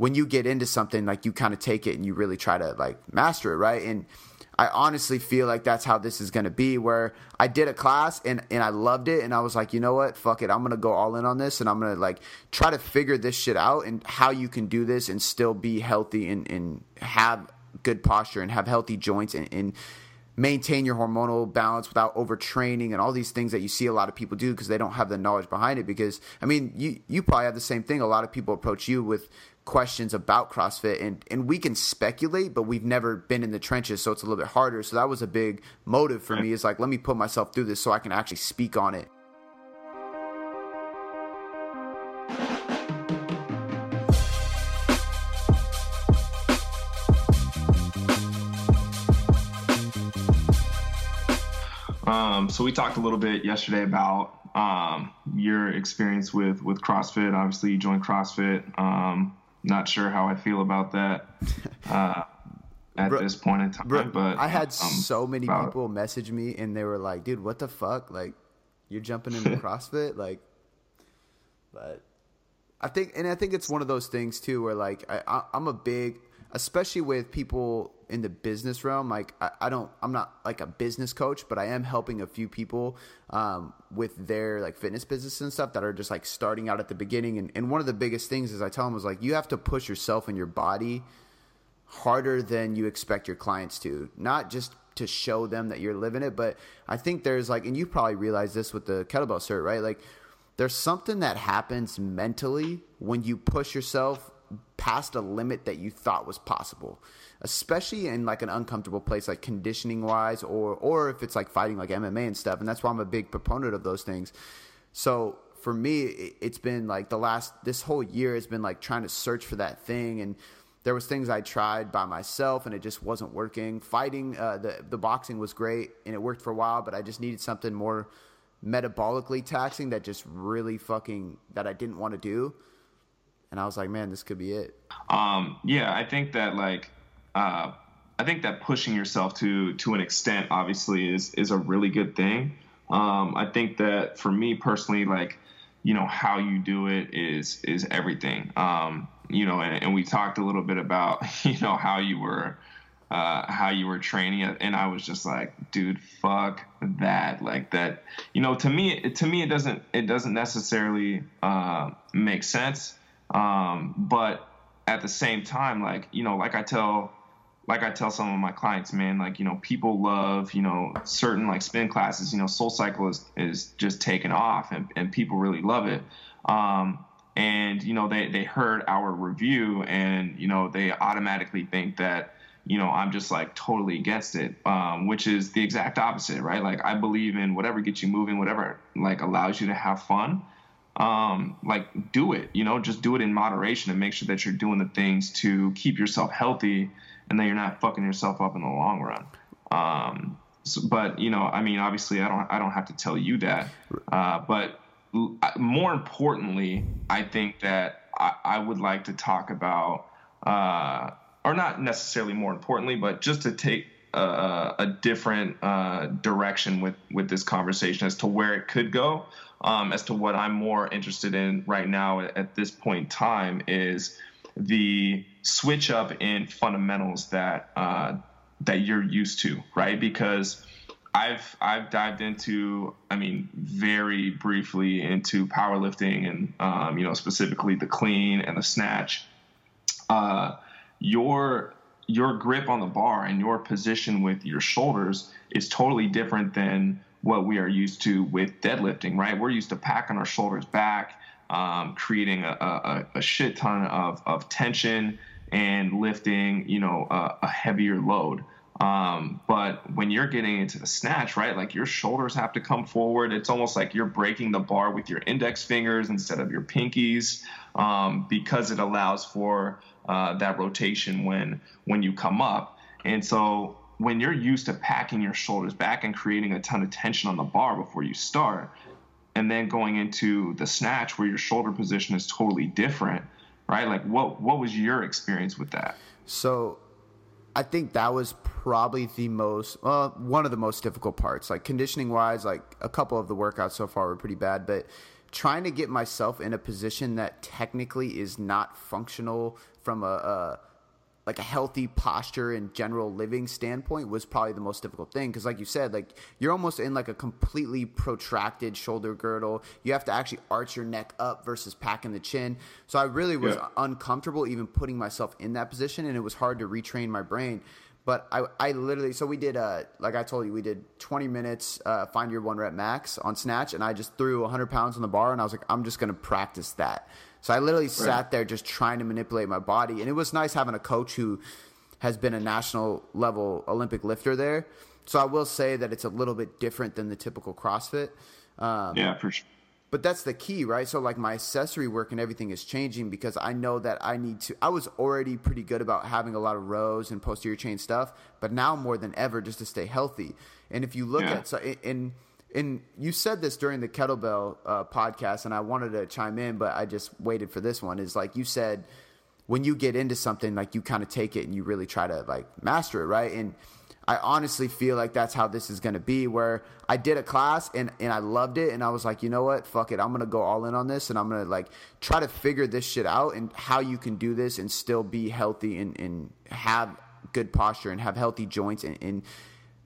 when you get into something, like you kind of take it and you really try to like master it, right? And I honestly feel like that's how this is going to be. Where I did a class and and I loved it, and I was like, you know what, fuck it, I'm gonna go all in on this, and I'm gonna like try to figure this shit out and how you can do this and still be healthy and and have good posture and have healthy joints and, and maintain your hormonal balance without overtraining and all these things that you see a lot of people do because they don't have the knowledge behind it because i mean you you probably have the same thing a lot of people approach you with questions about CrossFit and and we can speculate, but we've never been in the trenches, so it's a little bit harder. So that was a big motive for me is like let me put myself through this so I can actually speak on it. Um, so we talked a little bit yesterday about um, your experience with with CrossFit. Obviously, you joined CrossFit. Um, not sure how I feel about that uh, at bro, this point in time. Bro, but I had um, so many people message me and they were like, "Dude, what the fuck? Like, you're jumping into CrossFit? Like, but I think, and I think it's one of those things too, where like I, I'm a big, especially with people in the business realm. Like I, I, don't, I'm not like a business coach, but I am helping a few people um, with their like fitness business and stuff that are just like starting out at the beginning. And, and one of the biggest things is I tell them was like you have to push yourself and your body harder than you expect your clients to, not just to show them that you're living it, but I think there's like, and you probably realize this with the kettlebell cert, right? Like there's something that happens mentally when you push yourself past a limit that you thought was possible especially in like an uncomfortable place like conditioning wise or or if it's like fighting like MMA and stuff and that's why I'm a big proponent of those things. So for me it's been like the last this whole year has been like trying to search for that thing and there was things I tried by myself and it just wasn't working. Fighting uh, the the boxing was great and it worked for a while but I just needed something more metabolically taxing that just really fucking that I didn't want to do and I was like, man, this could be it. Um, yeah, I think that like uh, I think that pushing yourself to to an extent obviously is is a really good thing. Um, I think that for me personally, like you know how you do it is is everything. Um, you know, and, and, we talked a little bit about you know how you were uh, how you were training, and I was just like, dude, fuck that. Like that, you know, to me, to me, it doesn't it doesn't necessarily uh, make sense. Um, but at the same time, like you know, like I tell like I tell some of my clients, man, like, you know, people love, you know, certain like spin classes, you know, Soul Cycle is, is just taken off and, and people really love it. Um, and, you know, they, they heard our review and, you know, they automatically think that, you know, I'm just like totally against it, um, which is the exact opposite, right? Like, I believe in whatever gets you moving, whatever like allows you to have fun. Um, like, do it, you know, just do it in moderation and make sure that you're doing the things to keep yourself healthy and then you're not fucking yourself up in the long run. Um, so, but you know, I mean, obviously, I don't, I don't have to tell you that. Uh, but more importantly, I think that I, I would like to talk about, uh, or not necessarily more importantly, but just to take a, a different uh, direction with with this conversation as to where it could go. Um, as to what I'm more interested in right now at, this point in time is the switch up in fundamentals that uh, that you're used to, right? Because I've I've dived into, I mean, very briefly into powerlifting and um, you know specifically the clean and the snatch. Uh, your your grip on the bar and your position with your shoulders is totally different than what we are used to with deadlifting, right? We're used to packing our shoulders back, um, creating a, a, a, shit ton of, of tension and lifting, you know, a, a heavier load. Um, but when you're getting into the snatch, right, like your shoulders have to come forward. It's almost like you're breaking the bar with your index fingers instead of your pinkies, um, because it allows for uh, that rotation when when you come up. And so when you're used to packing your shoulders back and creating a ton of tension on the bar before you start, and then going into the snatch where your shoulder position is totally different right? Like what what was your experience with that? So I think that was probably the most well, one of the most difficult parts. Like conditioning wise, like a couple of the workouts so far were pretty bad, but trying to get myself in a position that technically is not functional from a, a like a healthy posture and general living standpoint was probably the most difficult thing. Because like you said like you're almost in like a completely protracted shoulder girdle. You have to actually arch your neck up versus packing the chin. So i really was yeah. uncomfortable even putting myself in that position and it was hard to retrain my brain. But I, I literally so we did uh like I told you we did 20 minutes uh, find your one rep max on snatch and I just threw 100 pounds on the bar and I was like I'm just gonna practice that so I literally right. sat there just trying to manipulate my body, and it was nice having a coach who has been a national level Olympic lifter there. So I will say that it's a little bit different than the typical CrossFit. Um, yeah, for sure. But that's the key, right? So like my accessory work and everything is changing because I know that I need to. I was already pretty good about having a lot of rows and posterior chain stuff, but now more than ever, just to stay healthy. And if you look yeah. at so in, in and you said this during the kettlebell uh, podcast, and I wanted to chime in, but I just waited for this one. Is like you said, when you get into something, like you kind of take it and you really try to like master it, right? And I honestly feel like that's how this is going to be. Where I did a class and and I loved it, and I was like, you know what, fuck it, I'm gonna go all in on this, and I'm gonna like try to figure this shit out and how you can do this and still be healthy and and have good posture and have healthy joints and, and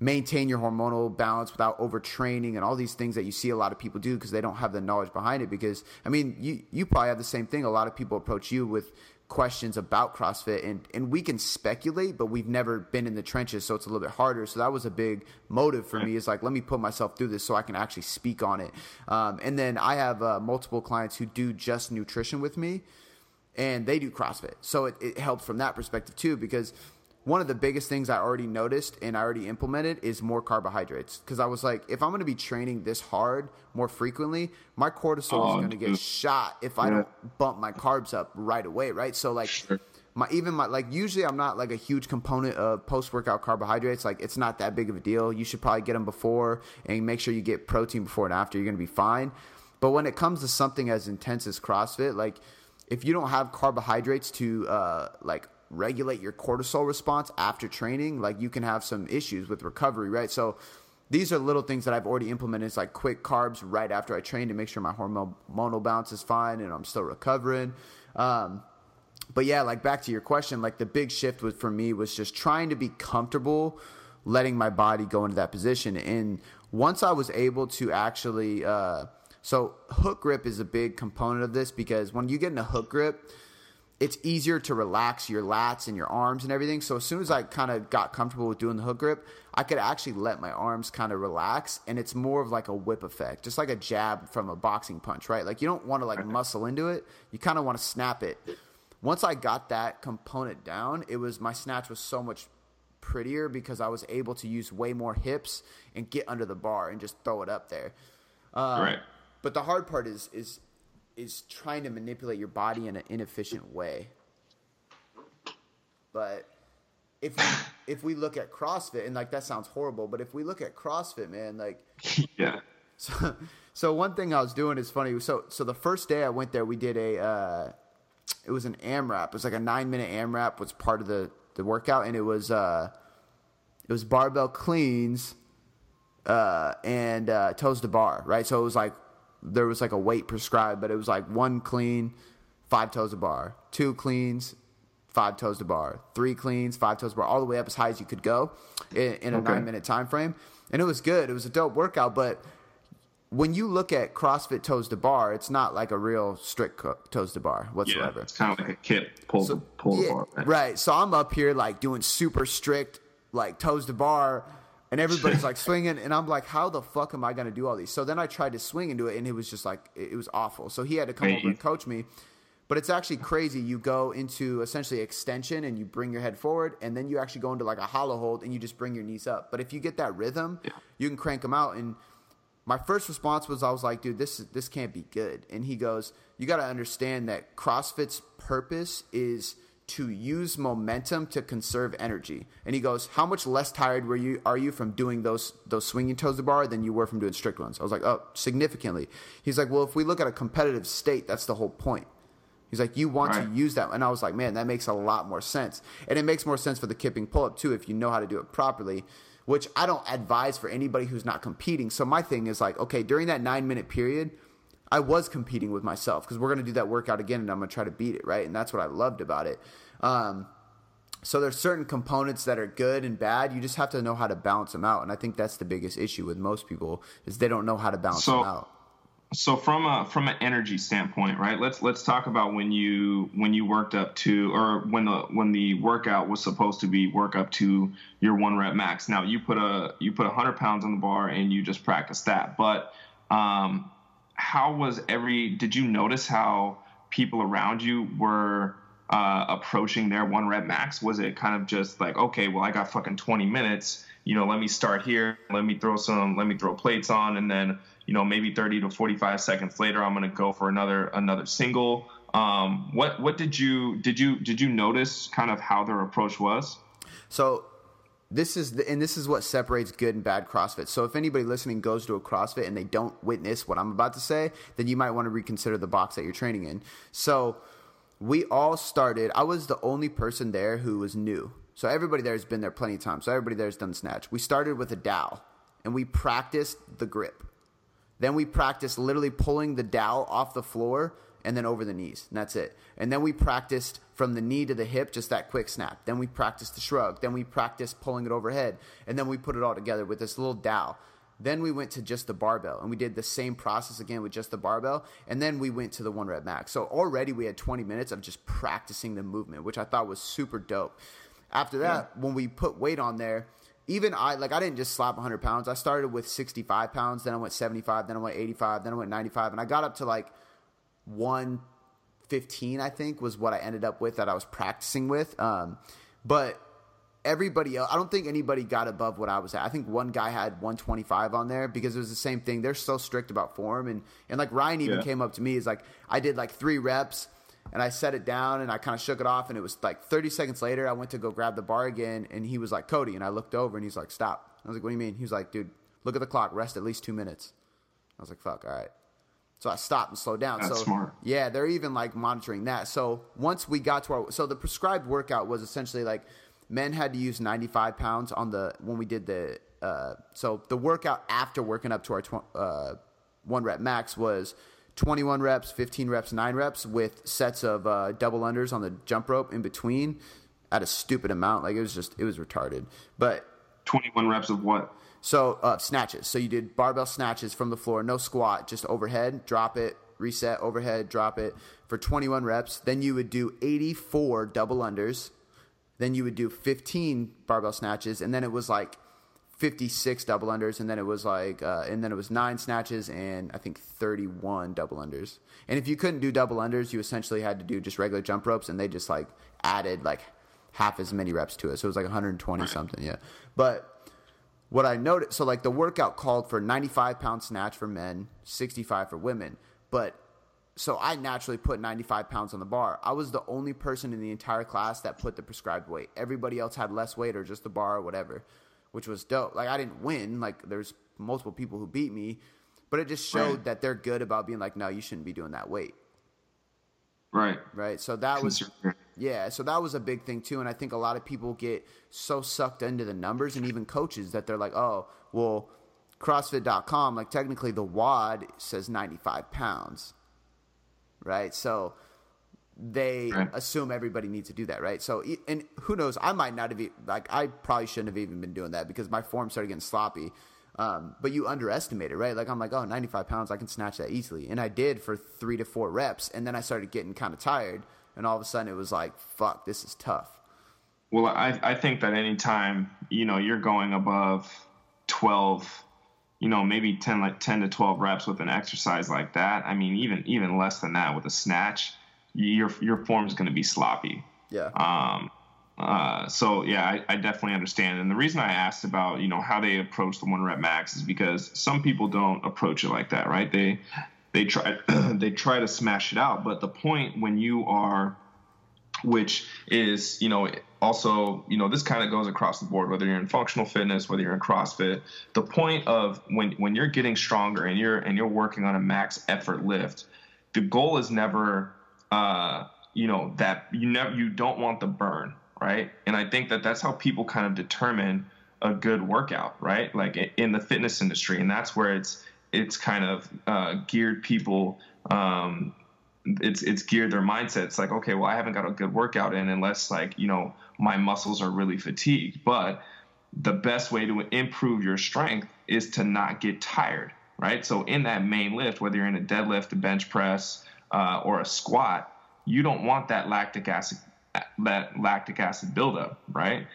maintain your hormonal balance without overtraining and all these things that you see a lot of people do because they don't have the knowledge behind it because i mean you you probably have the same thing. A lot of people approach you with questions about CrossFit and and we can speculate but we've never been in the trenches so it's a little bit harder. So that was a big motive for me. Is like let me put myself through this so I can actually speak on it. Um, and then I have uh, multiple clients who do just nutrition with me and they do CrossFit. So it, it helps from that perspective too because one of the biggest things I already noticed and I already implemented is more carbohydrates. Because I was like, if I'm going to be training this hard more frequently, my cortisol oh, is going to get shot if I don't bump my carbs up right away, right? So like. Sure. My even my like usually I'm not like a huge component of post workout carbohydrates like it's not that big of a deal. You should probably get them before and make sure you get protein before and after. You're gonna be fine. But when it comes to something as intense as CrossFit, like if you don't have carbohydrates to uh, like regulate your cortisol response after training, like you can have some issues with recovery, right? So these are little things that I've already implemented. It's like quick carbs right after I train to make sure my hormonal balance is fine and I'm still recovering. Um, but yeah, like back to your question, like the big shift was for me was just trying to be comfortable letting my body go into that position. And once I was able to actually, uh, so hook grip is a big component of this because when you get in a hook grip, it's easier to relax your lats and your arms and everything. So as soon as I kind of got comfortable with doing the hook grip, I could actually let my arms kind of relax and it's more of like a whip effect, just like a jab from a boxing punch, right? Like you don't want to like muscle into it. You kind of want to snap it. Once I got that component down, it was my snatch was so much prettier because I was able to use way more hips and get under the bar and just throw it up there. Um, right. But the hard part is is is trying to manipulate your body in an inefficient way. But if we, if we look at CrossFit and like that sounds horrible, but if we look at CrossFit, man, like yeah. So so one thing I was doing is funny. So so the first day I went there, we did a uh, it was an AMRAP. It was like a nine minute AMRAP was part of the the workout, and it was uh it was barbell cleans uh and uh toes to bar, right? So it was like there was like a weight prescribed, but it was like one clean, five toes to bar, two cleans, five toes to bar, three cleans, five toes to bar, all the way up as high as you could go in, in a okay. nine minute time frame. And it was good. It was a dope workout, but when you look at CrossFit toes to bar, it's not like a real strict toes to bar whatsoever. Yeah, it's kind of like a kip pull so, pull yeah, bar. Right? right. So I'm up here like doing super strict like toes to bar and everybody's like swinging and i'm like how the fuck am i going to do all these? So then i tried to swing into it and it was just like it was awful. So he had to come over and coach me. But it's actually crazy. You go into essentially extension and you bring your head forward and then you actually go into like a hollow hold and you just bring your knees up. But if you get that rhythm yeah. you can crank them out. And my first response was i was like dude this this can't be good. And he goes you got to understand that crossfit's purpose is to use momentum to conserve energy. And he goes, "How much less tired were you are you from doing those those swinging toes to bar than you were from doing strict ones?" I was like, "Oh, significantly." He's like, "Well, if we look at a competitive state, that's the whole point." He's like, "You want right. to use that," and I was like, "Man, that makes a lot more sense." And it makes more sense for the kipping pull up too if you know how to do it properly. Which I don't advise for anybody who's not competing. So my thing is like, okay, during that nine minute period, I was competing with myself because we're going to do that workout again and I'm going to try to beat it, right? And that's what I loved about it. Um, so there's certain components that are good and bad. You just have to know how to balance them out, and I think that's the biggest issue with most people is they don't know how to balance so, them out. So from a from an energy standpoint, right? Let's let's talk about when you when you worked up to or when the when the workout was supposed to be work up to your one rep max. Now you put a you put hundred pounds on the bar and you just practice that, but um, how was every? Did you notice how people around you were? uh, approaching their one rep max? Was it kind of just like, okay, well, I got fucking 20 minutes, you know, let me start here, let me throw some, let me throw plates on, and then, you know, maybe 30 to 45 seconds later, I'm going to go for another another single. Um, what what did you did you did you notice kind of how their approach was? So this is the, and this is what separates good and bad CrossFit. So if anybody listening goes to a CrossFit and they don't witness what I'm about to say, then you might want to reconsider the box that you're training in. So we all started. I was the only person there who was new. So everybody there has been there plenty of times. So everybody there has done snatch. We started with a dowel and we practiced the grip. Then we practiced literally pulling the dowel off the floor and then over the knees. And that's it. And then we practiced from the knee to the hip, just that quick snap. Then we practiced the shrug. Then we practiced pulling it overhead. And then we put it all together with this little dowel. Then we went to just the barbell and we did the same process again with just the barbell. And then we went to the one rep max. So already we had 20 minutes of just practicing the movement, which I thought was super dope. After that, yeah. when we put weight on there, even I like I didn't just slap 100 pounds. I started with 65 pounds, then I went 75, then I went 85, then I went 95, and I got up to like 115. I think was what I ended up with that I was practicing with. Um, but everybody else, I don't think anybody got above what I was at. I think one guy had 125 on there because it was the same thing. They're so strict about form. And, and like Ryan even yeah. came up to me, is like, I did like three reps and I set it down and I kind of shook it off. And it was like 30 seconds later, I went to go grab the bar again. And he was like, Cody. And I looked over and he's like, stop. I was like, what do you mean? He was like, dude, look at the clock, rest at least two minutes. I was like, fuck, all right. So I stopped and slowed down. That's so smart. yeah, they're even like monitoring that. So once we got to our, so the prescribed workout was essentially like men had to use 95 pounds on the when we did the uh, so the workout after working up to our tw- uh, one rep max was 21 reps 15 reps 9 reps with sets of uh, double unders on the jump rope in between at a stupid amount like it was just it was retarded but 21 reps of what so uh, snatches so you did barbell snatches from the floor no squat just overhead drop it reset overhead drop it for 21 reps then you would do 84 double unders then you would do 15 barbell snatches, and then it was like 56 double unders, and then it was like, uh, and then it was nine snatches and I think 31 double unders. And if you couldn't do double unders, you essentially had to do just regular jump ropes, and they just like added like half as many reps to it. So it was like 120 right. something, yeah. But what I noticed, so like the workout called for 95 pound snatch for men, 65 for women, but so I naturally put 95 pounds on the bar. I was the only person in the entire class that put the prescribed weight. Everybody else had less weight or just the bar or whatever, which was dope. Like I didn't win. Like there's multiple people who beat me, but it just showed right. that they're good about being like, no, you shouldn't be doing that weight. Right. Right. So that was yeah. So that was a big thing too, and I think a lot of people get so sucked into the numbers, and even coaches that they're like, oh, well, CrossFit.com, like technically the WOD says 95 pounds right? So they right. assume everybody needs to do that, right? So, and who knows? I might not have like I probably shouldn't have even been doing that because my form started getting sloppy. Um, but you underestimate it, right? Like I'm like, oh, 95 pounds, I can snatch that easily, and I did for three to four reps, and then I started getting kind of tired, and all of a sudden it was like, fuck, this is tough. Well, I I think that anytime you know you're going above 12 you know, maybe 10 like 10 to 12 reps with an exercise like that. I mean, even even less than that with a snatch, your your form's going to be sloppy. Yeah. Um uh, so yeah, I, I, definitely understand. And the reason I asked about you know how they approach the one rep max is because some people don't approach it like that, right? They they try they try to smash it out, but the point when you are, which is you know also, you know, this kind of goes across the board, whether you're in functional fitness, whether you're in CrossFit. The point of when when you're getting stronger and you're and you're working on a max effort lift, the goal is never, uh, you know, that you never you don't want the burn, right? And I think that that's how people kind of determine a good workout, right? Like in the fitness industry, and that's where it's it's kind of uh, geared people. Um, it's it's geared their mindset. It's like, okay, well, I haven't got a good workout in unless like you know my muscles are really fatigued. But the best way to improve your strength is to not get tired, right? So in that main lift, whether you're in a deadlift, a bench press, uh, or a squat, you don't want that lactic acid that lactic acid buildup, right?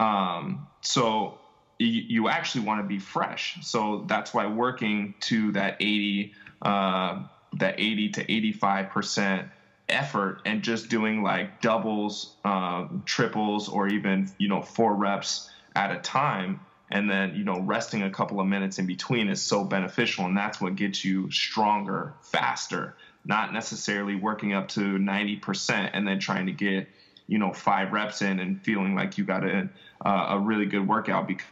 Um, so you, actually want to be fresh. So that's why working to that 80, uh, that 80 to 85 percent effort and just doing like doubles, um, triples, or even you know four reps at a time, and then you know resting a couple of minutes in between is so beneficial, and that's what gets you stronger faster. Not necessarily working up to 90 percent and then trying to get you know five reps in and feeling like you got a uh, a really good workout because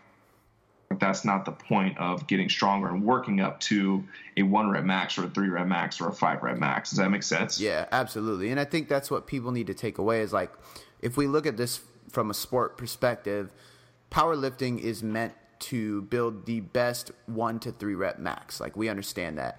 that's not the point of getting stronger and working up to a one rep max or a three rep max or a five rep max. Does that make sense? Yeah, absolutely. And I think that's what people need to take away is like, if we look at this from a sport perspective, powerlifting is meant to build the best one to three rep max. Like we understand that.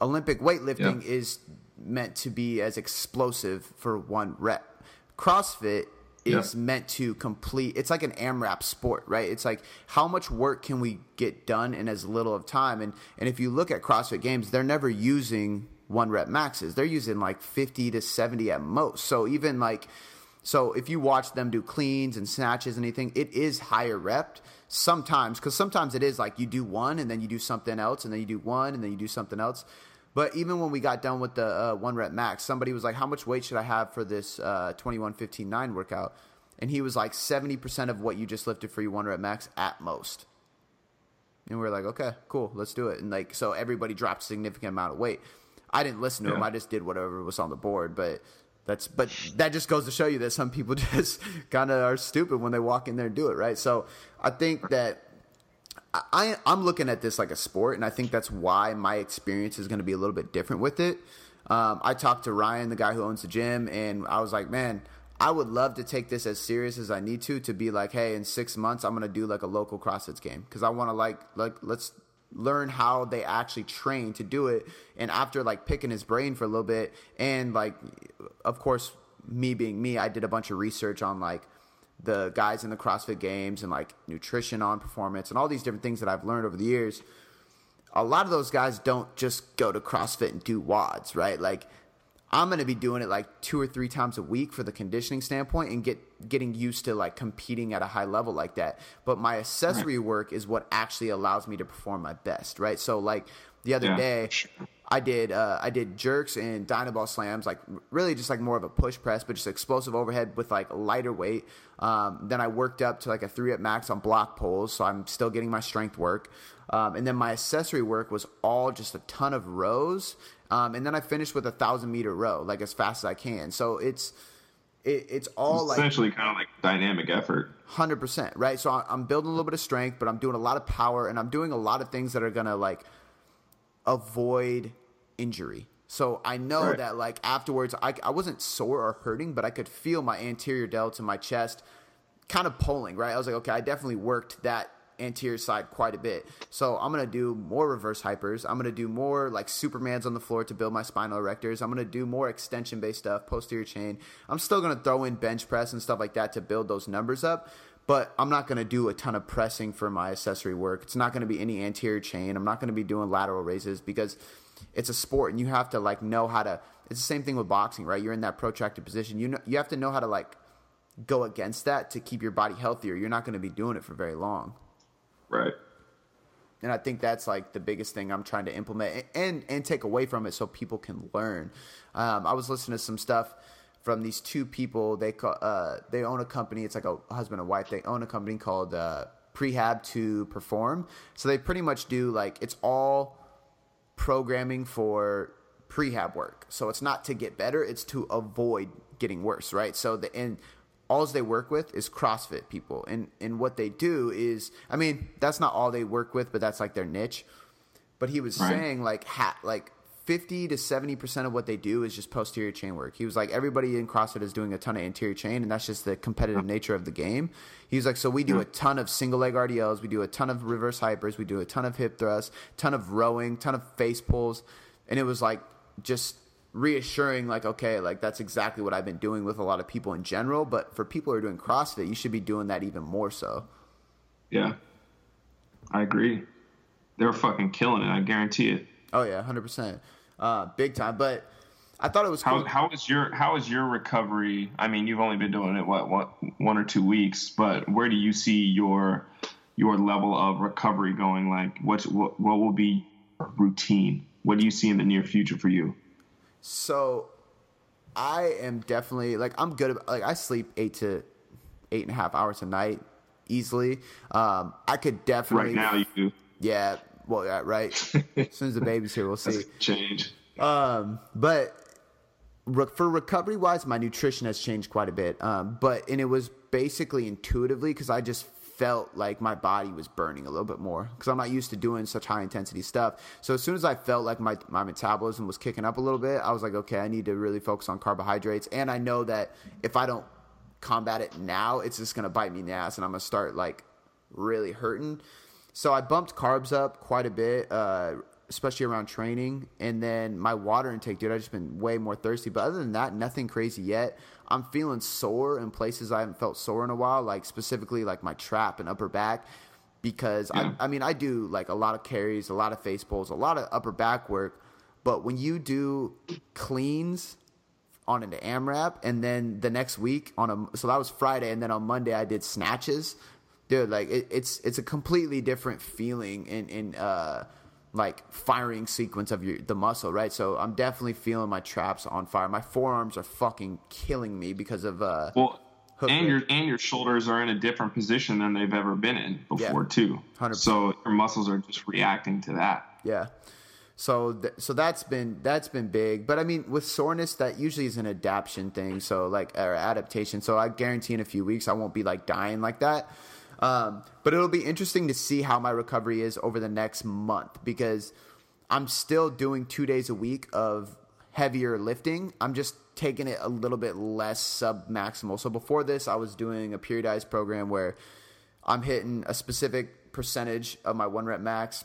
Olympic weightlifting yeah. is meant to be as explosive for one rep. CrossFit is meant to complete it's like an AMRAP sport, right? It's like how much work can we get done in as little of time? And and if you look at CrossFit games, they're never using one rep maxes. They're using like 50 to 70 at most. So even like so if you watch them do cleans and snatches and anything, it is higher rep sometimes because sometimes it is like you do one and then you do something else and then you do one and then you do something else. But even when we got done with the uh, one rep max, somebody was like, "How much weight should I have for this uh, 21 15 9 workout?" And he was like, "70% of what you just lifted for your one rep max at most." And we are like, "Okay, cool, let's do it." And like, so everybody dropped a significant amount of weight. I didn't listen to yeah. him. I just did whatever was on the board. But that's but that just goes to show you that some people just kind of are stupid when they walk in there and do it, right? So I think that I, I'm looking at this like a sport, and I think that's why my experience is going to be a little bit different with it. Um, I talked to Ryan, the guy who owns the gym, and I was like, man, I would love to take this as serious as I need to. To be like, hey, in six months, I'm going to do like a local CrossFit game because I want to like like let's learn how they actually train to do it. And after like picking his brain for a little bit, and like, of course, me being me, I did a bunch of research on like the guys in the CrossFit games and like nutrition on performance and all these different things that I've learned over the years, a lot of those guys don't just go to CrossFit and do WODs, right? Like I'm going to be doing it like two or three times a week for the conditioning standpoint and get getting used to like competing at a high level like that. But my accessory right. work is what actually allows me to perform my best, right? So like the other yeah. day, I did uh, I did jerks and Dynaball slams, like really just like more of a push press, but just explosive overhead with like lighter weight. Um, then I worked up to like a three at max on block pulls, so I'm still getting my strength work. Um, and then my accessory work was all just a ton of rows. Um, and then I finished with a thousand meter row, like as fast as I can. So it's it, it's all it's essentially like, kind of like dynamic effort. Hundred percent, right? So I'm building a little bit of strength, but I'm doing a lot of power, and I'm doing a lot of things that are gonna like avoid injury. So I know right. that like afterwards, I, I wasn't sore or hurting, but I could feel my anterior delts in my chest kind of pulling, right? I was like, okay, I definitely worked that anterior side quite a bit. So I'm gonna do more reverse hypers. I'm gonna do more like Supermans on the floor to build my spinal erectors. I'm gonna do more extension based stuff, posterior chain. I'm still gonna throw in bench press and stuff like that to build those numbers up. But I'm not gonna do a ton of pressing for my accessory work. It's not gonna be any anterior chain. I'm not gonna be doing lateral raises because it's a sport and you have to like know how to it's the same thing with boxing right? You're in that protracted position. You know you have to know how to like go against that to keep your body healthier. You're not going to be doing it for very long. Right. And i think that's like the biggest thing i'm trying to implement and and take away from it so people can learn. Um, i was listening to some stuff from these two people. They call uh, they own a company. It's like a husband and wife. They own a company called uh, prehab to perform. So they pretty much do like it's all programming for prehab work. So it's not to get better, it's to avoid getting worse, right? So the and all they work with is CrossFit people. And and what they do is I mean, that's not all they work with, but that's like their niche. But he was right. saying like hat like 50 to 70% of what they do is just posterior chain work. He was like, everybody in CrossFit is doing a ton of anterior chain, and that's just the competitive nature of the game. He was like, so we do hmm. a ton of single leg RDLs, we do a ton of reverse hypers, we do a ton of hip thrusts, ton of rowing, ton of face pulls. And it was like just reassuring, like, okay, like that's exactly what I've been doing with a lot of people in general. But for people who are doing CrossFit, you should be doing that even more so. Yeah. I agree. They're fucking killing it, I guarantee it. Oh yeah, hundred uh, big time. But I thought it was cool. How, how is your how is your recovery? I mean, you've only been doing it what what one or two weeks, but where do you see your your level of recovery going? Like, what's what what will be routine? What do you see in the near future for you? So, I am definitely like I'm good. About, like I sleep eight to eight and a half hours a night easily. Um, I could definitely right now you do. Yeah, well, yeah, right. as soon as the baby's here, we'll see. change. Um, but re- for recovery wise, my nutrition has changed quite a bit. Um, but and it was basically intuitively because I just felt like my body was burning a little bit more because I'm not used to doing such high intensity stuff. So as soon as I felt like my my metabolism was kicking up a little bit, I was like, okay, I need to really focus on carbohydrates. And I know that if I don't combat it now, it's just gonna bite me in the ass, and I'm gonna start like really hurting. So I bumped carbs up quite a bit, uh, especially around training. And then my water intake, dude, I've just been way more thirsty. But other than that, nothing crazy yet. I'm feeling sore in places I haven't felt sore in a while, like specifically like my trap and upper back. Because yeah. I, I mean, I do like a lot of carries, a lot of face pulls, a lot of upper back work. But when you do cleans on an AMRAP, and then the next week on a so that was Friday, and then on Monday I did snatches dude, like it, it's it's a completely different feeling in in uh like firing sequence of your the muscle, right? So I'm definitely feeling my traps on fire. My forearms are fucking killing me because of uh well and your and your shoulders are in a different position than they've ever been in before yeah, too. 100%. So your muscles are just reacting to that. Yeah. So th- so that's been that's been big. But I mean with soreness that usually is an adaptation thing, so like or adaptation. So I guarantee in a few weeks I won't be like dying like that. Um, but it'll be interesting to see how my recovery is over the next month because I'm still doing two days a week of heavier lifting. I'm just taking it a little bit less sub maximal. So before this, I was doing a periodized program where I'm hitting a specific percentage of my one rep max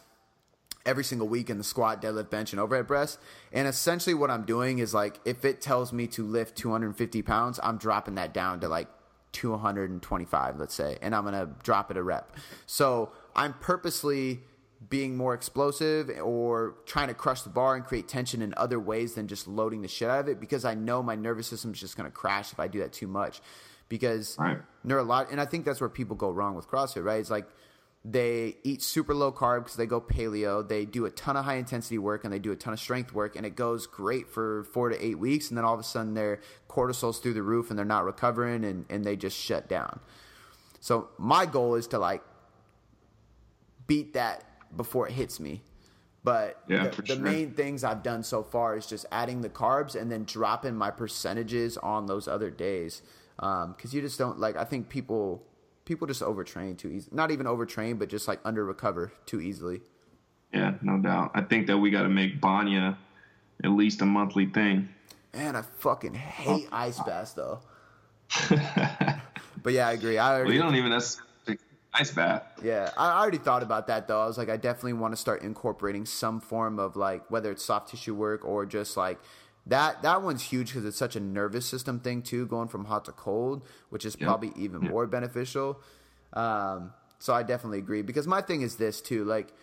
every single week in the squat, deadlift, bench, and overhead press. And essentially, what I'm doing is like if it tells me to lift 250 pounds, I'm dropping that down to like 225, let's say, and I'm going to drop it a rep. So I'm purposely being more explosive or trying to crush the bar and create tension in other ways than just loading the shit out of it because I know my nervous system is just going to crash if I do that too much. Because right. neurolog, and I think that's where people go wrong with CrossFit, right? It's like they eat super low carb because they go paleo. They do a ton of high intensity work and they do a ton of strength work, and it goes great for four to eight weeks. And then all of a sudden, their cortisol's through the roof and they're not recovering and, and they just shut down. So, my goal is to like beat that before it hits me. But yeah, the, the sure. main things I've done so far is just adding the carbs and then dropping my percentages on those other days. Because um, you just don't like, I think people people just overtrain too easy. Not even overtrain, but just like under recover too easily. Yeah, no doubt. I think that we got to make Banya at least a monthly thing. Man, I fucking hate ice baths though. but yeah, I agree. I already, well, you don't even necessarily ice bath. Yeah, I already thought about that though. I was like, I definitely want to start incorporating some form of like whether it's soft tissue work or just like that that one's huge because it's such a nervous system thing too, going from hot to cold, which is yep. probably even yep. more beneficial. Um, so I definitely agree because my thing is this too, like.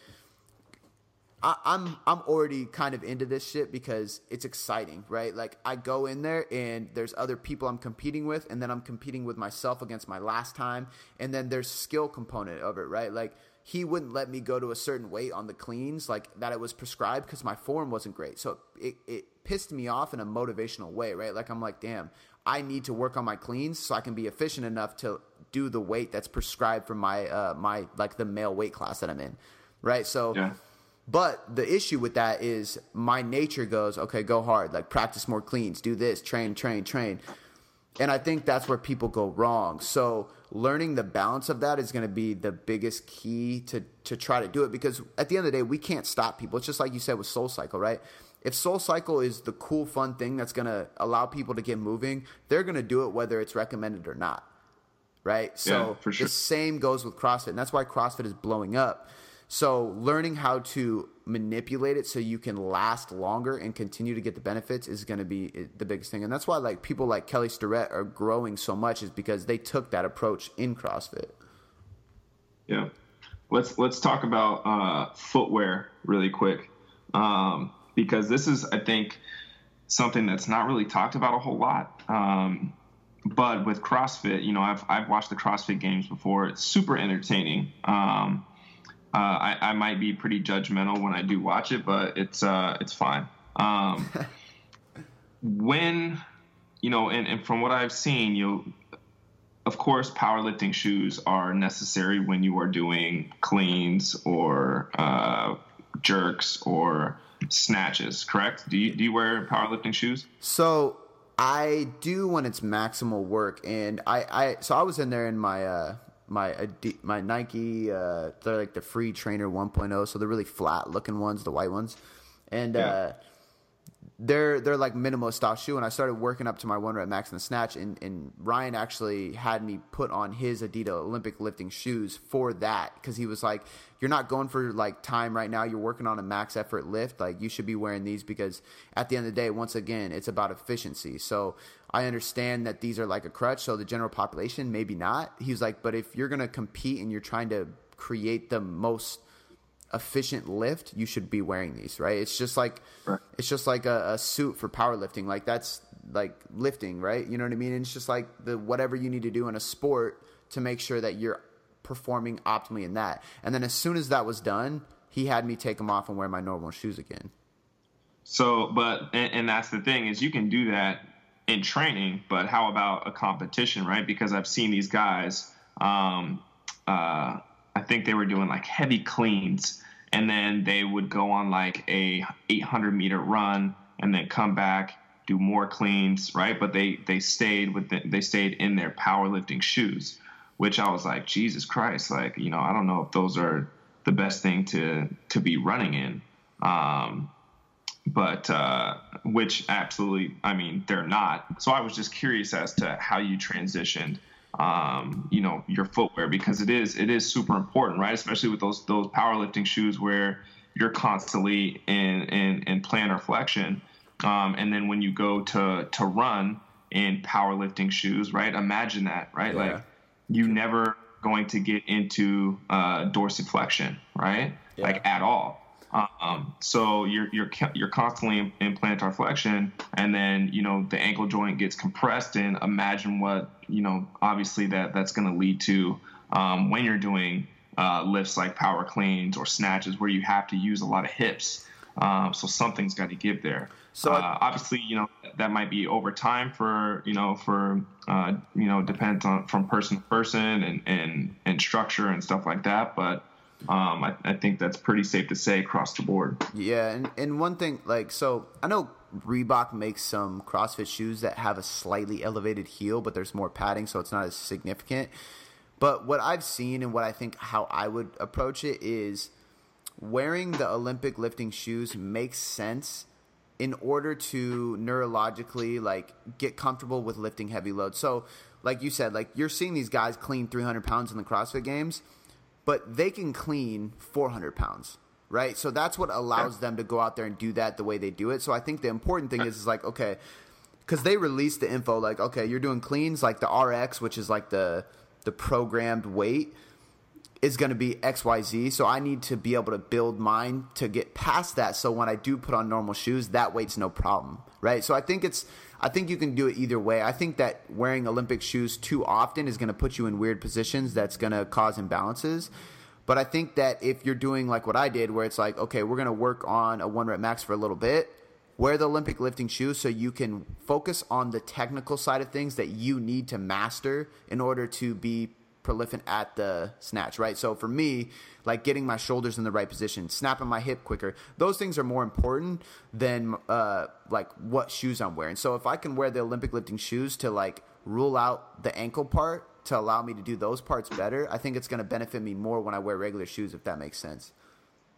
I, I'm I'm already kind of into this shit because it's exciting, right? Like I go in there and there's other people I'm competing with, and then I'm competing with myself against my last time, and then there's skill component of it, right? Like he wouldn't let me go to a certain weight on the cleans, like that it was prescribed because my form wasn't great. So it, it pissed me off in a motivational way, right? Like I'm like, damn, I need to work on my cleans so I can be efficient enough to do the weight that's prescribed for my uh my like the male weight class that I'm in, right? So. Yeah. But the issue with that is my nature goes, okay, go hard, like practice more cleans, do this, train, train, train. And I think that's where people go wrong. So learning the balance of that is going to be the biggest key to to try to do it because at the end of the day, we can't stop people. It's just like you said with Soul Cycle, right? if Soul Cycle is the cool, fun thing that's going to allow people to get moving, they're going to do it whether it's recommended or not. Right? So yeah, sure. the same goes with CrossFit. And that's why CrossFit is blowing up. So learning how to manipulate it so you can last longer and continue to get the benefits is going to be the biggest thing. And that's why like people like Kelly Starrett are growing so much is because they took that approach in CrossFit. Yeah. Let's let's talk about uh, footwear really quick. Um, because this is, I think, something that's not really talked about a whole lot. Um, but with CrossFit, you know, I've I've watched the CrossFit games before. It's super entertaining. Um, uh, I, I might be pretty judgmental when I do watch it, but it's uh, it's fine. Um, when you know, and, and from what I've seen, you of course, powerlifting shoes are necessary when you are doing cleans or uh, jerks or snatches, correct? Do you do you wear powerlifting shoes? So I do when it's maximal work, and I, I so I was in there in my uh, my my Nike uh, they're like the free trainer 1.0, so they're really flat looking ones, the white ones, and yeah. uh, they're they're like minimalist style shoe. And I started working up to my one rep max in the snatch, and, and Ryan actually had me put on his Adidas Olympic lifting shoes for that because he was like, "You're not going for like time right now. You're working on a max effort lift. Like you should be wearing these because at the end of the day, once again, it's about efficiency." So I understand that these are like a crutch. So the general population, maybe not. He was like, "But if you're gonna compete and you're trying to create the most efficient lift, you should be wearing these, right? It's just like right. it's just like a, a, suit for powerlifting. Like that's like lifting, right? You know what I mean? And it's just like the whatever you need to do in a sport to make sure that you're performing optimally in that. And then as soon as that was done, he had me take them off and wear my normal shoes again. So, but and, and that's the thing is you can do that in training, but how about a competition, right? Because I've seen these guys. Um, uh, I think they were doing like heavy cleans, and then they would go on like a 800 meter run, and then come back do more cleans, right? But they they stayed with the, they stayed in their powerlifting shoes, which I was like, Jesus Christ, like you know, I don't know if those are the best thing to to be running in. Um, but uh, which absolutely, I mean, they're not. So I was just curious as to how you transitioned um, you know your footwear because it is it is super important, right? Especially with those those powerlifting shoes where you're constantly in in, in plantar flexion, um, and then when you go to to run in powerlifting shoes, right? Imagine that, right? Yeah. Like you never going to get into uh, dorsiflexion, right? Yeah. Like at all. Um, so you're you're you're constantly in, plantar flexion, and then you know the ankle joint gets compressed. And imagine what you know. Obviously, that that's going to lead to um, when you're doing uh, lifts like power cleans or snatches, where you have to use a lot of hips. Um, so something's got to give there. So uh, obviously, you know that might be over time for you know for uh, you know depends on from person to person and and and structure and stuff like that, but um, I, I, think that's pretty safe to say across the board. Yeah, and, and one thing, like, so I know Reebok makes some CrossFit shoes that have a slightly elevated heel, but there's more padding, so it's not as significant. But what I've seen and what I think how I would approach it is wearing the Olympic lifting shoes makes sense in order to neurologically like get comfortable with lifting heavy loads. So, like you said, like you're seeing these guys clean 300 pounds in the CrossFit games but they can clean 400 pounds right? So that's what allows them to go out there and do that the way they do it. So i think the important thing is is like okay because they released the info like okay you're doing cleans like the rx which is like the the programmed weight is going to be xyz so i need to be able to build mine to get past that. So when i do put on normal shoes that weight's no problem right? So i think it's I think you can do it either way. I think that wearing Olympic shoes too often is going to put you in weird positions that's going to cause imbalances. But I think that if you're doing like what I did, where it's like, okay, we're going to work on a one rep max for a little bit, wear the Olympic lifting shoes so you can focus on the technical side of things that you need to master in order to be prolific at the snatch, right? So for me, like getting my shoulders in the right position, snapping my hip quicker, those things are more important than uh, like what shoes I'm wearing. So if I can wear the Olympic lifting shoes to like rule out the ankle part to allow me to do those parts better, I think it's going to benefit me more when I wear regular shoes, if that makes sense.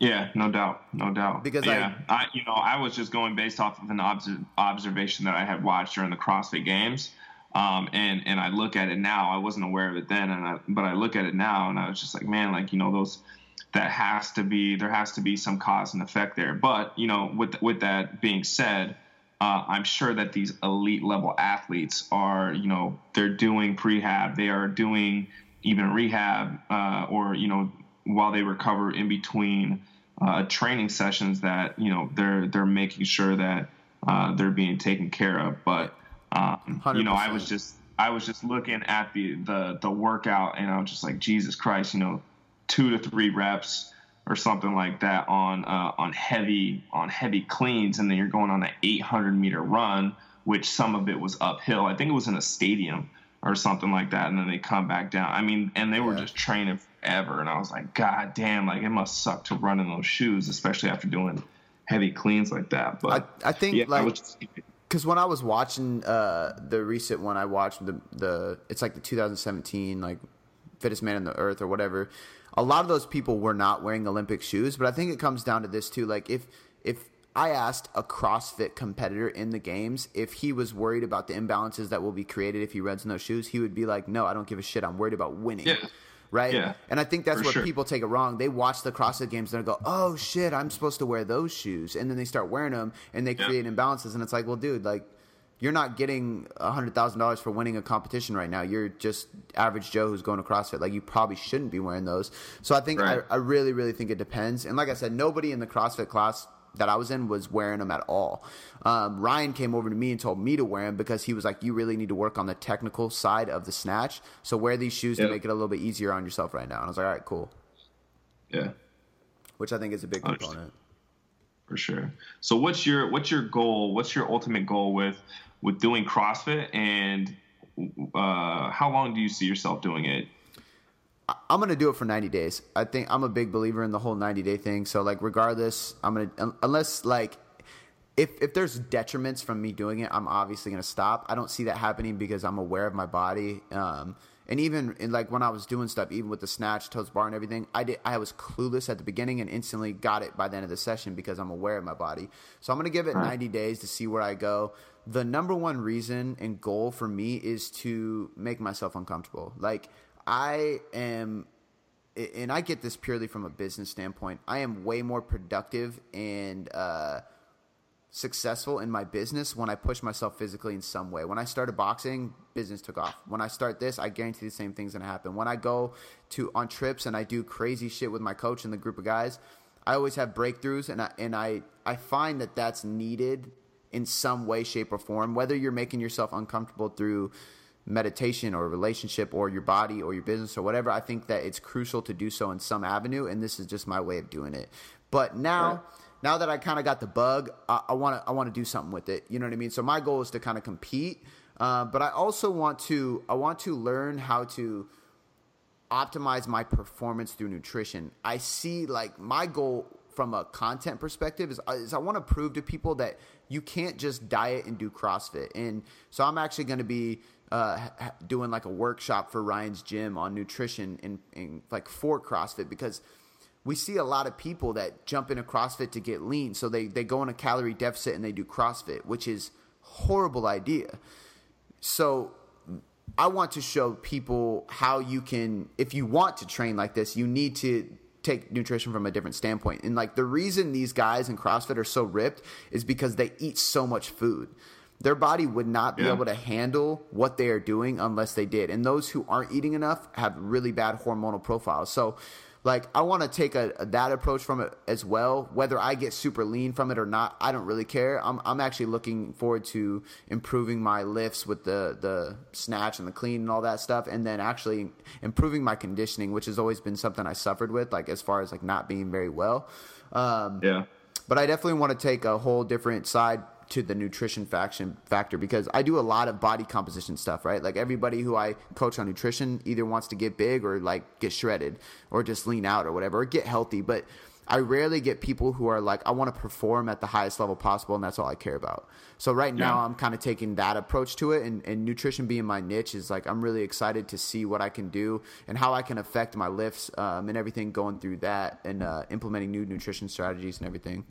Yeah, no doubt, no doubt. Because yeah, I, I, you know, I was just going based off of an obs- observation that I had watched during the CrossFit Games, um, and and I look at it now. I wasn't aware of it then, and I, but I look at it now, and I was just like, man, like you know, those that has to be there has to be some cause and effect there. But you know, with with that being said, uh, I'm sure that these elite level athletes are, you know, they're doing prehab, they are doing even rehab, uh, or you know, while they recover in between uh, training sessions, that you know they're they're making sure that uh, they're being taken care of. But um, you know, I was just I was just looking at the the the workout, and I was just like, Jesus Christ, you know, two to three reps or something like that on uh, on heavy on heavy cleans, and then you're going on an 800 meter run, which some of it was uphill. I think it was in a stadium or something like that, and then they come back down. I mean, and they were yeah. just training forever, and I was like, God damn, like it must suck to run in those shoes, especially after doing heavy cleans like that. But I, I think yeah, like. I because when I was watching uh, the recent one, I watched the the it's like the 2017 like fittest man on the earth or whatever. A lot of those people were not wearing Olympic shoes, but I think it comes down to this too. Like if if I asked a CrossFit competitor in the games if he was worried about the imbalances that will be created if he runs in those shoes, he would be like, "No, I don't give a shit. I'm worried about winning." Yeah right? Yeah, and I think that's where sure. people take it wrong. They watch the CrossFit games and they go, "Oh shit, I'm supposed to wear those shoes," and then they start wearing them and they create imbalances. And it's like, well, dude, like you're not getting hundred thousand dollars for winning a competition right now. You're just average Joe who's going to CrossFit. Like you probably shouldn't be wearing those. So I think right. I, I really, really think it depends. And like I said, nobody in the CrossFit class that I was in was wearing them at all. Um, Ryan came over to me and told me to wear them because he was like, "You really need to work on the technical side of the snatch. So wear these shoes yep. to make it a little bit easier on yourself right now." And I was like, "All right, cool." Yeah. Which I think is a big component. For sure. So what's your what's your goal? What's your ultimate goal with with doing CrossFit, and uh, how long do you see yourself doing it? I'm gonna do it for 90 days. I think I'm a big believer in the whole 90 day thing. So like, regardless, I'm gonna unless like if if there's detriments from me doing it, I'm obviously gonna stop. I don't see that happening because I'm aware of my body. Um, and even in like when I was doing stuff, even with the snatch, toes bar, and everything, I did. I was clueless at the beginning and instantly got it by the end of the session because I'm aware of my body. So I'm gonna give it 90 days to see where I go. The number one reason and goal for me is to make myself uncomfortable. Like I am, and I get this purely from a business standpoint. I am way more productive and. Uh, successful in my business when I push myself physically in some way. When I started boxing, business took off. When I start this, I guarantee the same thing's gonna happen. When I go to on trips and I do crazy shit with my coach and the group of guys, I always have breakthroughs, and I and I I find that that's needed in some way, shape, or form. Whether you're making yourself uncomfortable through meditation or relationship or your body or your business or whatever, I think that it's crucial to do so in some avenue, and this is just my way of doing it. But now. Right now that I kind of got the bug, I want to I want to do something with it. You know what I mean? So my goal is to kind of compete, uh, but I also want to I want to learn how to optimize my performance through nutrition. I see like my goal from a content perspective is, is I want to prove to people that you can't just diet and do CrossFit. And so I'm actually going to be uh, doing like a workshop for Ryan's gym on nutrition and, and like for CrossFit because – we see a lot of people that jump into CrossFit to get lean. So they, they go in a calorie deficit and they do CrossFit, which is horrible idea. So I want to show people how you can, if you want to train like this, you need to take nutrition from a different standpoint. And like the reason these guys in CrossFit are so ripped is because they eat so much food. Their body would not be yeah. able to handle what they are doing unless they did. And those who aren't eating enough have really bad hormonal profiles. So like I want to take a, that approach from it as well. Whether I get super lean from it or not, I don't really care. I'm I'm actually looking forward to improving my lifts with the the snatch and the clean and all that stuff, and then actually improving my conditioning, which has always been something I suffered with, like as far as like not being very well. Um, yeah. But I definitely want to take a whole different side to the nutrition faction factor because I do a lot of body composition stuff, right? Like everybody who I coach on nutrition either wants to get big or like get shredded or just lean out or whatever or get healthy. But I rarely get people who are like, I want to perform at the highest level possible, and that's all I care about. So right now. I'm kind of taking that approach to it, and, and nutrition being my niche is like I'm really excited to see what I can do and how I can affect my lifts um, and everything going through that and uh, implementing new nutrition strategies and everything.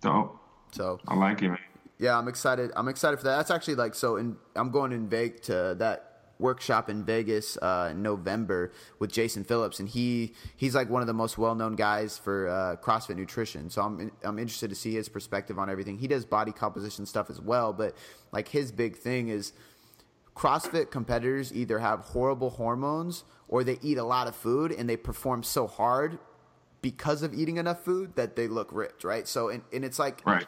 Dope. So I like it, man. Yeah, I'm excited. I'm excited for that. That's actually like so. In I'm going in Vegas to that workshop in Vegas uh, in November with Jason Phillips, and he he's like one of the most well known guys for uh, CrossFit nutrition. So I'm I'm interested to see his perspective on everything. He does body composition stuff as well, but like his big thing is CrossFit competitors either have horrible hormones or they eat a lot of food and they perform so hard because of eating enough food that they look ripped, right? So and, and it's like right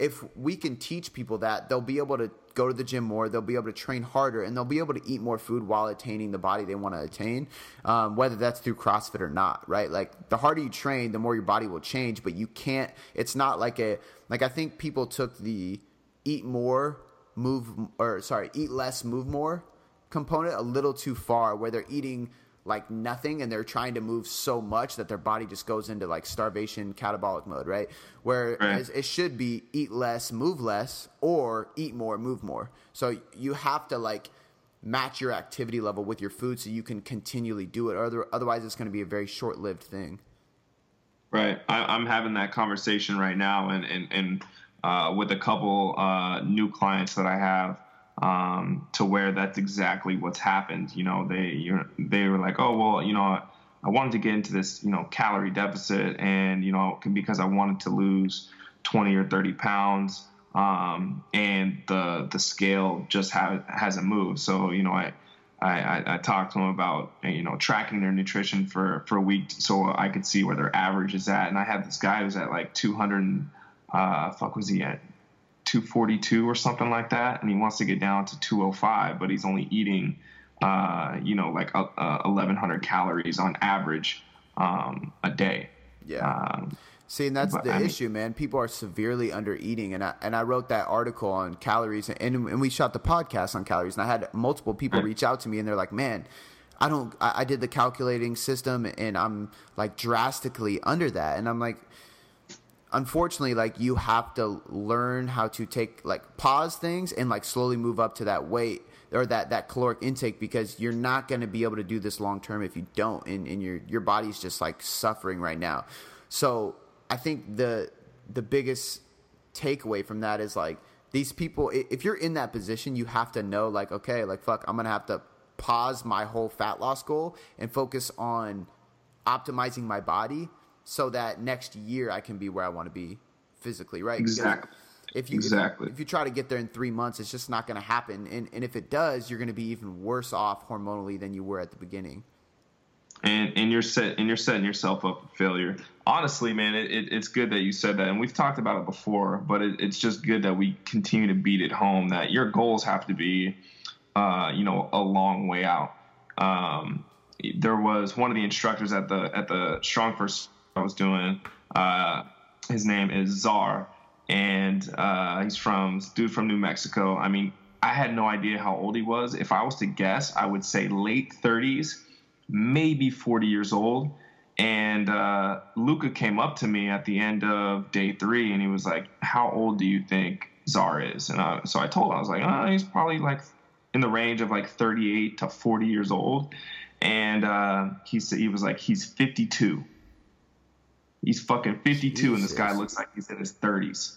if we can teach people that, they'll be able to go to the gym more, they'll be able to train harder, and they'll be able to eat more food while attaining the body they want to attain, um, whether that's through CrossFit or not, right? Like the harder you train, the more your body will change, but you can't, it's not like a, like I think people took the eat more, move, or sorry, eat less, move more component a little too far, where they're eating like nothing and they're trying to move so much that their body just goes into like starvation catabolic mode right? Whereas right. it should be eat less move less or eat more move more. So you have to like match your activity level with your food so you can continually do it. Or otherwise it's going to be a very short-lived thing. Right. I, am having that conversation right now and and, and uh, with a couple uh, new clients that i have um, to where that's exactly what's happened. You know, they they were like, oh well, you know, I wanted to get into this you know calorie deficit, and you know because I wanted to lose 20 or 30 pounds, um, and the the scale just ha- hasn't moved. So you know, I. I, I, talked to them about you know tracking their nutrition for, for a week so I could see where their average is at, and I had this guy who's at like 200. Uh, fuck was he at 242 or something like that, and he wants to get down to 205, but he's only eating, uh, you know, like uh, 1,100 calories on average um, a day. Yeah. Um, See, and that's but, the I issue, mean, man. People are severely under eating, and I and I wrote that article on calories, and and we shot the podcast on calories, and I had multiple people reach out to me, and they're like, "Man, I don't. I, I did the calculating system, and I'm like drastically under that," and I'm like, unfortunately like you have to learn how to take like pause things and like slowly move up to that weight or that that caloric intake because you're not going to be able to do this long term if you don't and, and your your body's just like suffering right now. So i think the the biggest takeaway from that is like these people if you're in that position you have to know like okay like fuck i'm gonna have to pause my whole fat loss goal and focus on optimizing my body so that next year I can be where I want to be physically, right? Exactly. If you exactly if, if, you try to get there in three months, it's just not going to happen. And and if it does, you're going to be even worse off hormonally than you were at the beginning. And and you're set and you're setting yourself up for failure. Honestly, man, it, it, it's good that you said that, and we've talked about it before. But it, it's just good that we continue to beat it home. That your goals have to be, uh, you know, a long way out. Um, there was one of the instructors at the at the StrongFirst I was doing. Uh, his name is Czar, and uh, he's from dude from New Mexico. I mean, I had no idea how old he was. If I was to guess, I would say late 30s, maybe 40 years old. And uh, Luca came up to me at the end of day three, and he was like, "How old do you think Czar is?" And I, so I told him, I was like, oh, "He's probably like in the range of like 38 to 40 years old." And uh, he said he was like, "He's 52." He's fucking 52, Jesus. and this guy looks like he's in his 30s.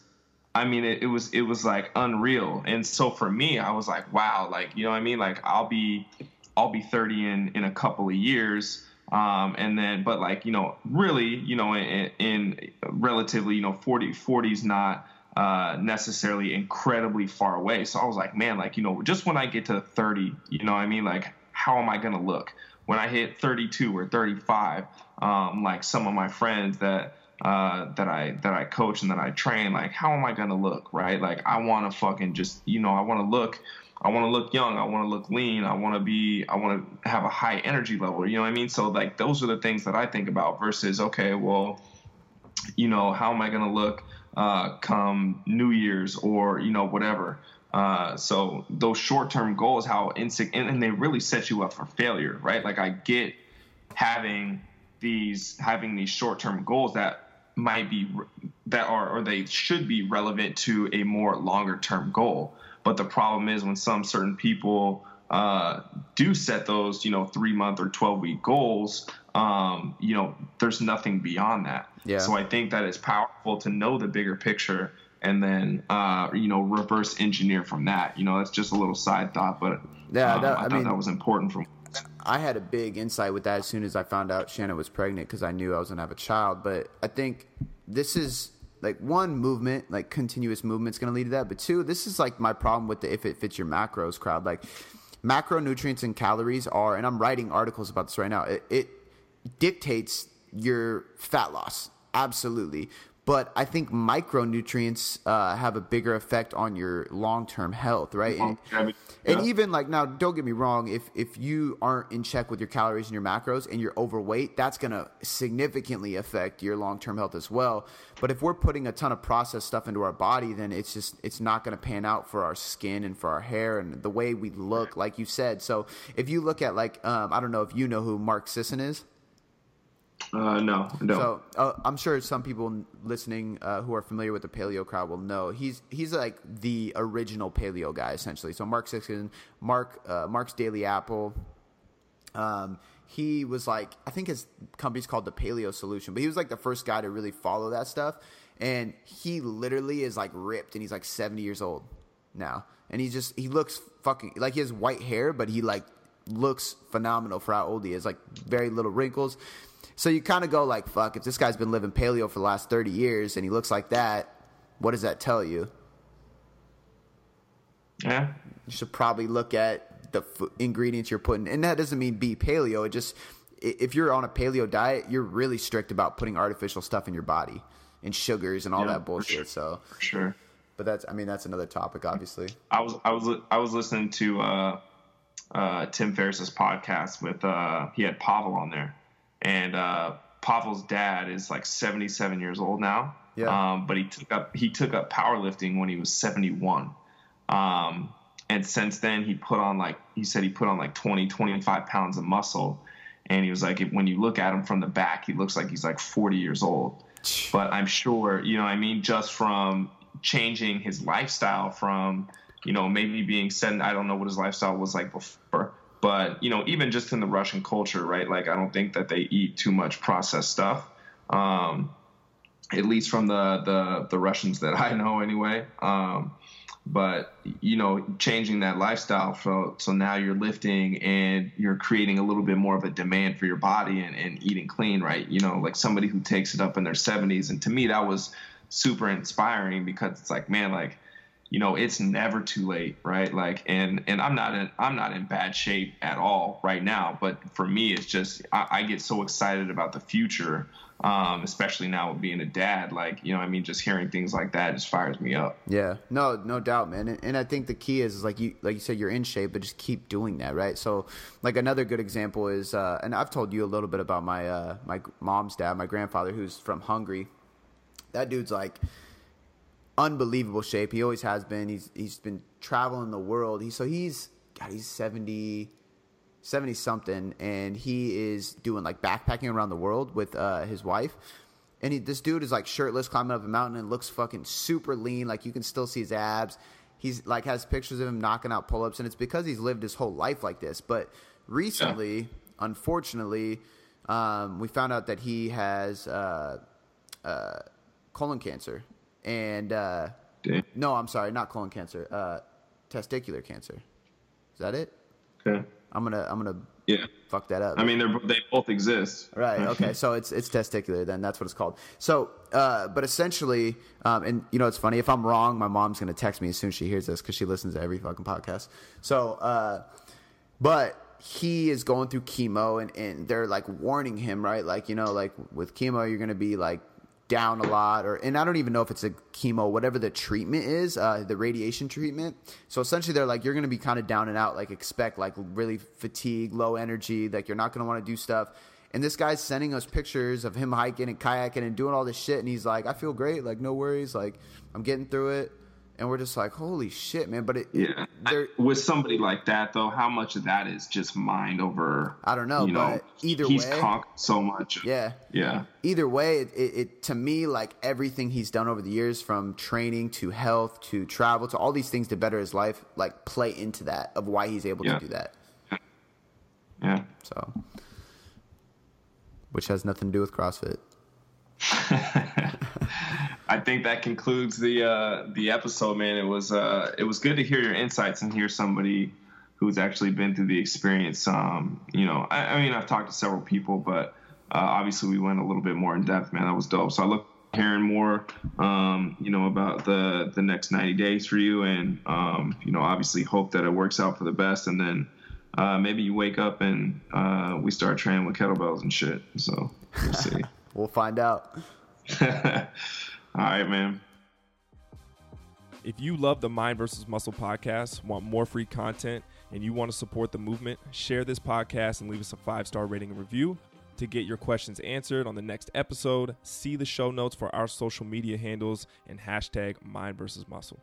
I mean, it, it, was it was like unreal. And so for me, I was like, wow, like you know what I mean? Like I'll be I'll be 30 in in a couple of years. Um, and then, but like you know, really, you know, in, in relatively, you know, 40 40 not uh, necessarily incredibly far away. So I was like, man, like you know, just when I get to 30, you know, what I mean, like how am I gonna look? when I hit 32 or 35, um, like some of my friends that uh, that I that I coach and that I train, like how am I gonna look, right? Like I want to fucking just you know I want to look. I want to look young. I want to look lean. I want to be. I want to have a high energy level. You know what I mean? So like those are the things that I think about. Versus okay, well, you know, how am I to look uh, come New Year's or you know whatever. Uh, so those short-term goals, how insig- and, and they really set you up for failure, right? Like I get having these having these short term goals that might be that are or they should be relevant to a more longer term goal. But the problem is when some certain people uh, do set those, you know, three month or 12 week goals, um, you know, there's nothing beyond that. Yeah. So I think that it's powerful to know the bigger picture and then, uh, you know, reverse engineer from that. You know, that's just a little side thought, but yeah, um, that, I, I, thought mean, that was important from. I had a big insight with that as soon as I found out Shannon was pregnant because I knew I was going to have a child. But I think this is like one movement, like continuous movement is going to lead to that. But two, this is like my problem with the if it fits your macros crowd. Like macronutrients and calories are, and I'm writing articles about this right now. It, it dictates your fat loss, absolutely. But I think micronutrients uh, have a bigger effect on your long term health, right? And, yeah. and, even like now, don't get me wrong. If if you aren't in check with your calories and your macros, and you're overweight, that's going to significantly affect your long term health as well. But if we're putting a ton of processed stuff into our body, then it's just it's not going to pan out for our skin and for our hair and the way we look, like you said. So if you look at like um, I don't know if you know who Mark Sisson is. Uh, no, no. So uh, I'm sure some people listening uh, who are familiar with the paleo crowd will know he's he's like the original paleo guy essentially. So Mark Sisson, Mark uh, Mark's Daily Apple. Um, he was like I think his company's called the Paleo Solution, but he was like the first guy to really follow that stuff. And he literally is like ripped, and he's like 70 years old now, and he just he looks fucking like he has white hair, but he like looks phenomenal for how old he is. Like very little wrinkles so you kind of go like, fuck, if this guy's been living paleo for the last 30 years and he looks like that, what does that tell you? Yeah. You should probably look at the f- ingredients you're putting. And that doesn't mean be paleo. It just, if you're on a paleo diet, you're really strict about putting artificial stuff in your body and sugars and all yeah, that bullshit. Sure. So, for sure. But that's, I mean, that's another topic, obviously. I was, I was, I was listening to, uh, uh, Tim Ferriss's podcast with, uh, he had Pavel on there and uh, Pavel's dad is like 77 years old now. Yeah. Um, but he took up he took up powerlifting when he was 71. Um, and since then he put on like he said he put on like 20 25 pounds of muscle and he was like when you look at him from the back he looks like he's like 40 years old but i'm sure you know i mean just from changing his lifestyle from you know maybe being said i don't know what his lifestyle was like before but you know, even just in the Russian culture, right? Like I don't think that they eat too much processed stuff. Um, at least from the, the the Russians that I know, anyway. Um, but you know, changing that lifestyle so so now you're lifting and you're creating a little bit more of a demand for your body and, and eating clean, right? You know, like somebody who takes it up in their 70s, and to me that was super inspiring because it's like, man, like you know it's never too late right? Like and and i'm not in i'm not in bad shape at all right now but for me it's just i, I get so excited about the future um, especially now with being a dad like you know i mean? Just hearing things like that just fires me up. Yeah. No no doubt man. And, and i think the key is, is like you like you said you're in shape but just keep doing that right? So like another good example is uh, and i've told you a little bit about my uh, my mom's dad my grandfather who's from hungary. That dude's like unbelievable shape. He always has been. He's he's been traveling the world. He so he's God, he's 70, 70 something, and he is doing like backpacking around the world with uh, his wife. And he, this dude is like shirtless, climbing up a mountain, and looks fucking super lean. Like you can still see his abs. He's like has pictures of him knocking out pull ups, and it's because he's lived his whole life like this. But recently, yeah. unfortunately, um, we found out that he has uh, uh, colon cancer and uh, no, I'm sorry, not colon cancer, uh, testicular cancer. Is that it? Okay. I'm gonna I'm gonna yeah fuck that up. I mean, they they both exist. Right. Okay. so it's it's testicular. Then that's what it's called. So, uh, but essentially, um, and you know, it's funny. If I'm wrong, my mom's gonna text me as soon as she hears this because she listens to every fucking podcast. So, uh, but he is going through chemo and, and they're like warning him, right? Like, you know, like with chemo, you're going to be like down a lot or and I don't even know if it's a chemo whatever the treatment is uh, the radiation treatment. So essentially they're like you're going to be kind of down and out like expect like really fatigue low energy like you're not going to want to do stuff. And this guy's sending us pictures of him hiking and kayaking and doing all this shit and he's like I feel great like no worries like I'm getting through it and we're just like, holy shit, man! But it, yeah, I, with somebody like that though, how much of that is just mind over? I don't know, you know, either he's way, conquered so much. Yeah, yeah. Either way, it, it, it, to me like everything he's done over the years, from training to health to travel to all these things to better his life, like play into that of why he's able yeah. to do that. Yeah. So, which has nothing to do with CrossFit. I think that concludes the uh, the episode, man. It was uh, it was good to hear your insights and hear somebody who's actually been through the experience. Um, you know, I, I, mean, I've talked to several people, but uh, obviously we went a little bit more in depth, man. That was dope. So I look hearing more, um, you know, about the the next 90 days for you, and um, you know, obviously hope that it works out for the best, and then. Uh, maybe you wake up and uh, we start training with kettlebells and shit. So we'll see. we'll find out. All right, man. If you love the Mind versus Muscle podcast, want more free content, and you want to support the movement, share this podcast and leave us a five star rating and review. To get your questions answered on the next episode, see the show notes for our social media handles and hashtag Mind versus Muscle.